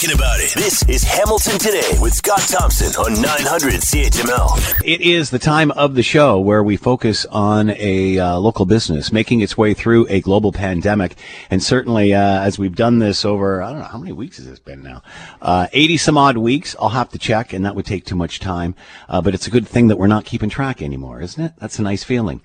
talking about it. This is Hamilton Today with Scott Thompson on 900 CHML. It is the time of the show where we focus on a uh, local business making its way through a global pandemic. And certainly, uh, as we've done this over, I don't know, how many weeks has this been now? Uh, 80 some odd weeks. I'll have to check, and that would take too much time. Uh, but it's a good thing that we're not keeping track anymore, isn't it? That's a nice feeling.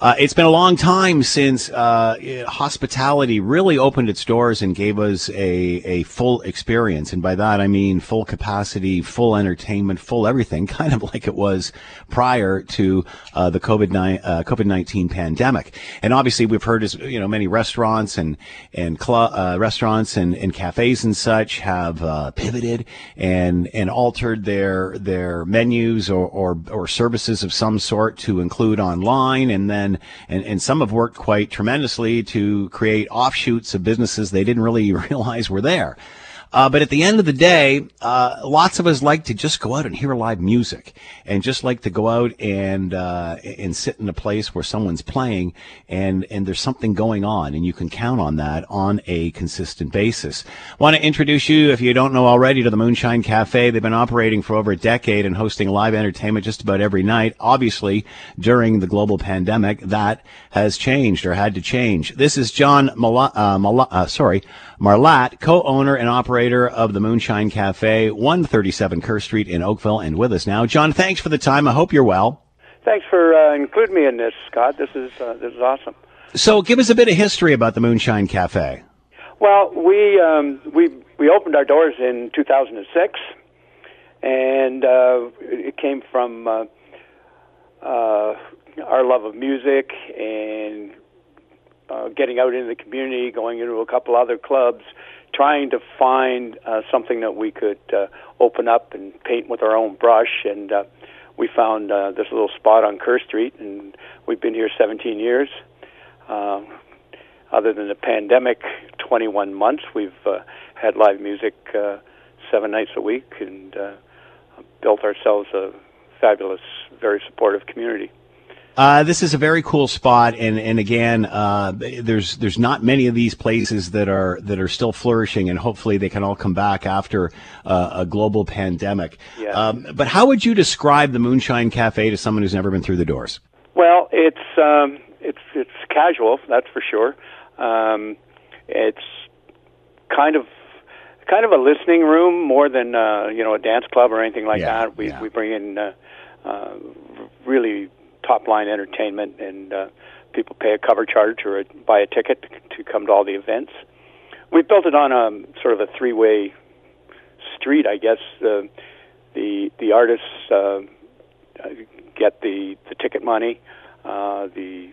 Uh, it's been a long time since uh, hospitality really opened its doors and gave us a, a full experience. And by that, I mean full capacity, full entertainment, full everything, kind of like it was prior to uh, the COVID uh, COVID nineteen pandemic. And obviously, we've heard as you know many restaurants and and cl- uh, restaurants and, and cafes and such have uh, pivoted and and altered their their menus or, or or services of some sort to include online, and then and and some have worked quite tremendously to create offshoots of businesses they didn't really realize were there. Uh, but at the end of the day, uh, lots of us like to just go out and hear live music, and just like to go out and uh, and sit in a place where someone's playing, and and there's something going on, and you can count on that on a consistent basis. Want to introduce you, if you don't know already, to the Moonshine Cafe. They've been operating for over a decade and hosting live entertainment just about every night. Obviously, during the global pandemic, that has changed or had to change. This is John Mala- uh, Mala- uh, sorry, Marlatt, co-owner and operator of the Moonshine Cafe, 137 Kerr Street in Oakville, and with us now. John, thanks for the time. I hope you're well. Thanks for uh, including me in this, Scott. This is uh, this is awesome. So, give us a bit of history about the Moonshine Cafe. Well, we um, we we opened our doors in 2006, and uh, it came from uh, uh, our love of music and uh, getting out into the community, going into a couple other clubs, trying to find uh, something that we could uh, open up and paint with our own brush. And uh, we found uh, this little spot on Kerr Street, and we've been here 17 years. Uh, other than the pandemic, 21 months, we've uh, had live music uh, seven nights a week and uh, built ourselves a fabulous, very supportive community. Uh, this is a very cool spot, and and again, uh, there's there's not many of these places that are that are still flourishing, and hopefully they can all come back after uh, a global pandemic. Yeah. Um, but how would you describe the Moonshine Cafe to someone who's never been through the doors? Well, it's um, it's it's casual, that's for sure. Um, it's kind of kind of a listening room more than uh, you know a dance club or anything like Yeah, that. We yeah. we bring in uh, uh, really top line entertainment, and uh, people pay a cover charge or a, buy a ticket to come to all the events. We built it on a sort of a three way street, I guess. Uh, the the artists uh, get the the ticket money. Uh, the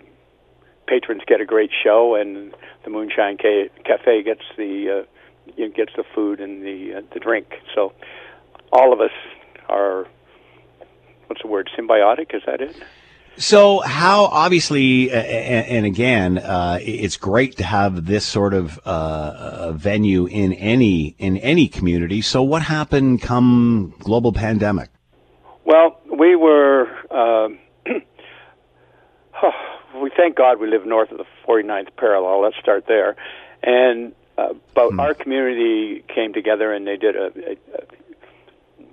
patrons get a great show, and the Moonshine Ca- Cafe gets the uh, you know, gets the food and the uh, the drink. So all of us are what's the word symbiotic? Is that it? So, how obviously, and again, uh, it's great to have this sort of uh, uh, venue in any in any community. So, what happened come global pandemic? Well, we were. um we thank God we live north of the 49th parallel. Let's start there. And uh, but our community came together and they did a, a, a.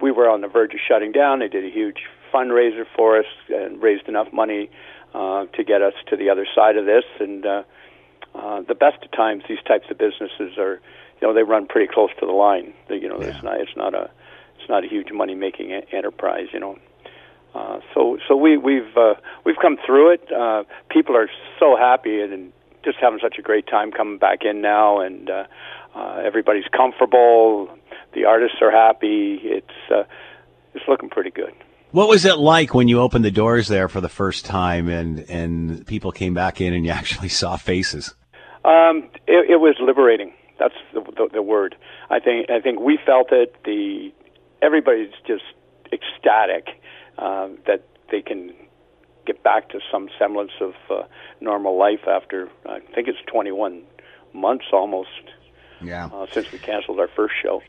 We were on the verge of shutting down. They did a huge fundraiser for us and raised enough money uh, to get us to the other side of this. And uh, uh, the best of times, these types of businesses are, you know, they run pretty close to the line. They, you know, Yeah. it's not it's not a it's not a huge money making enterprise. You know. Uh, so so we we've uh, we've come through it. Uh, people are so happy and, and just having such a great time coming back in now, and uh, uh, everybody's comfortable. The artists are happy. It's uh, it's looking pretty good. What was it like when you opened the doors there for the first time, and and people came back in, and you actually saw faces? Um, it, it was liberating. That's the, the, the word. I think I think we felt it. The everybody's just ecstatic um, that they can get back to some semblance of uh, normal life after I think it's 21 months almost Yeah. uh, since we canceled our first show.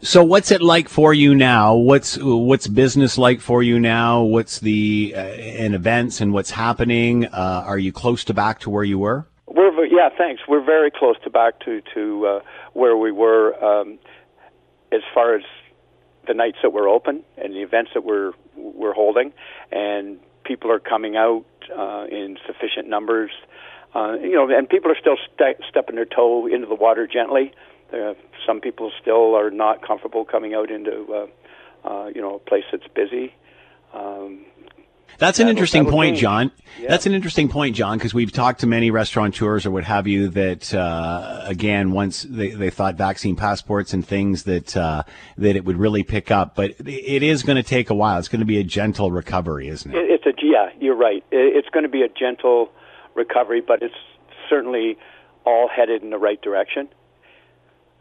So what's it like for you now? What's what's business like for you now? What's the uh, and events and what's happening? Uh, are you close to back to where you were? We're yeah, thanks. We're very close to back to to uh, where we were. Um, as far as the nights that we're open and the events that we're we're holding, and people are coming out uh, in sufficient numbers. Uh, you know, and people are still ste- stepping their toe into the water gently. Some people still are not comfortable coming out into, uh, uh, you know, a place that's busy. Um, that's an interesting point. John. Yeah. That's an interesting point, John, because we've talked to many restaurateurs or what have you that, uh, again, once they, they thought vaccine passports and things that, uh, that it would really pick up, but it is going to take a while. It's going to be a gentle recovery, isn't it? It's a, yeah, you're right. It's going to be a gentle recovery, but it's certainly all headed in the right direction.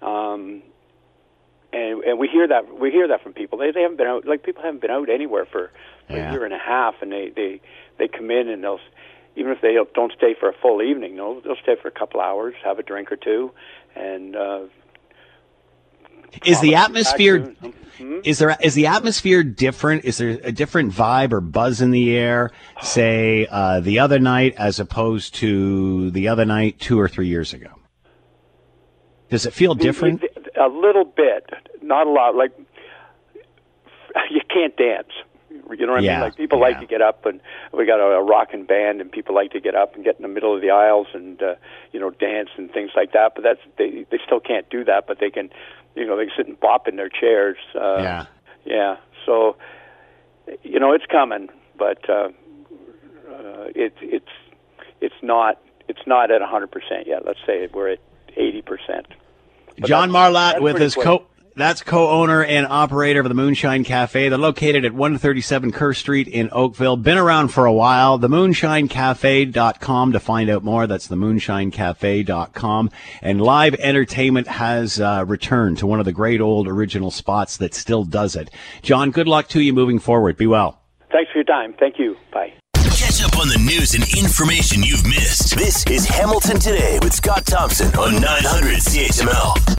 Um, and and we hear that we hear that from people. They they haven't been out like people haven't been out anywhere for, for yeah. a year and a half, and they they they come in and they'll even if they don't stay for a full evening, they'll they'll stay for a couple hours, have a drink or two, and. Uh, is the atmosphere mm-hmm. is there is the atmosphere different is there a different vibe or buzz in the air say uh, the other night as opposed to the other night two or three years ago does it feel different a little bit, not a lot. Like you can't dance. You know what yeah, I mean? Like people yeah. like to get up, and we got a, a rocking band, and people like to get up and get in the middle of the aisles and uh, you know dance and things like that. But that's they they still can't do that, but they can, you know, they can sit and bop in their chairs. Uh, yeah, yeah. So you know it's coming, but uh, uh, it's it's it's not it's not at a hundred percent yet. Let's say we're at percent. John Marlatt with his co. That's co-owner and operator of the Moonshine Cafe. They're located at 137 Kerr Street in Oakville. Been around for a while. The TheMoonshineCafe.com to find out more. That's the TheMoonshineCafe.com. And live entertainment has uh, returned to one of the great old original spots that still does it. John, good luck to you moving forward. Be well. Thanks for your time. Thank you. Bye. Catch up on the news and information you've missed. This is Hamilton Today with Scott Thompson on 900 CHML.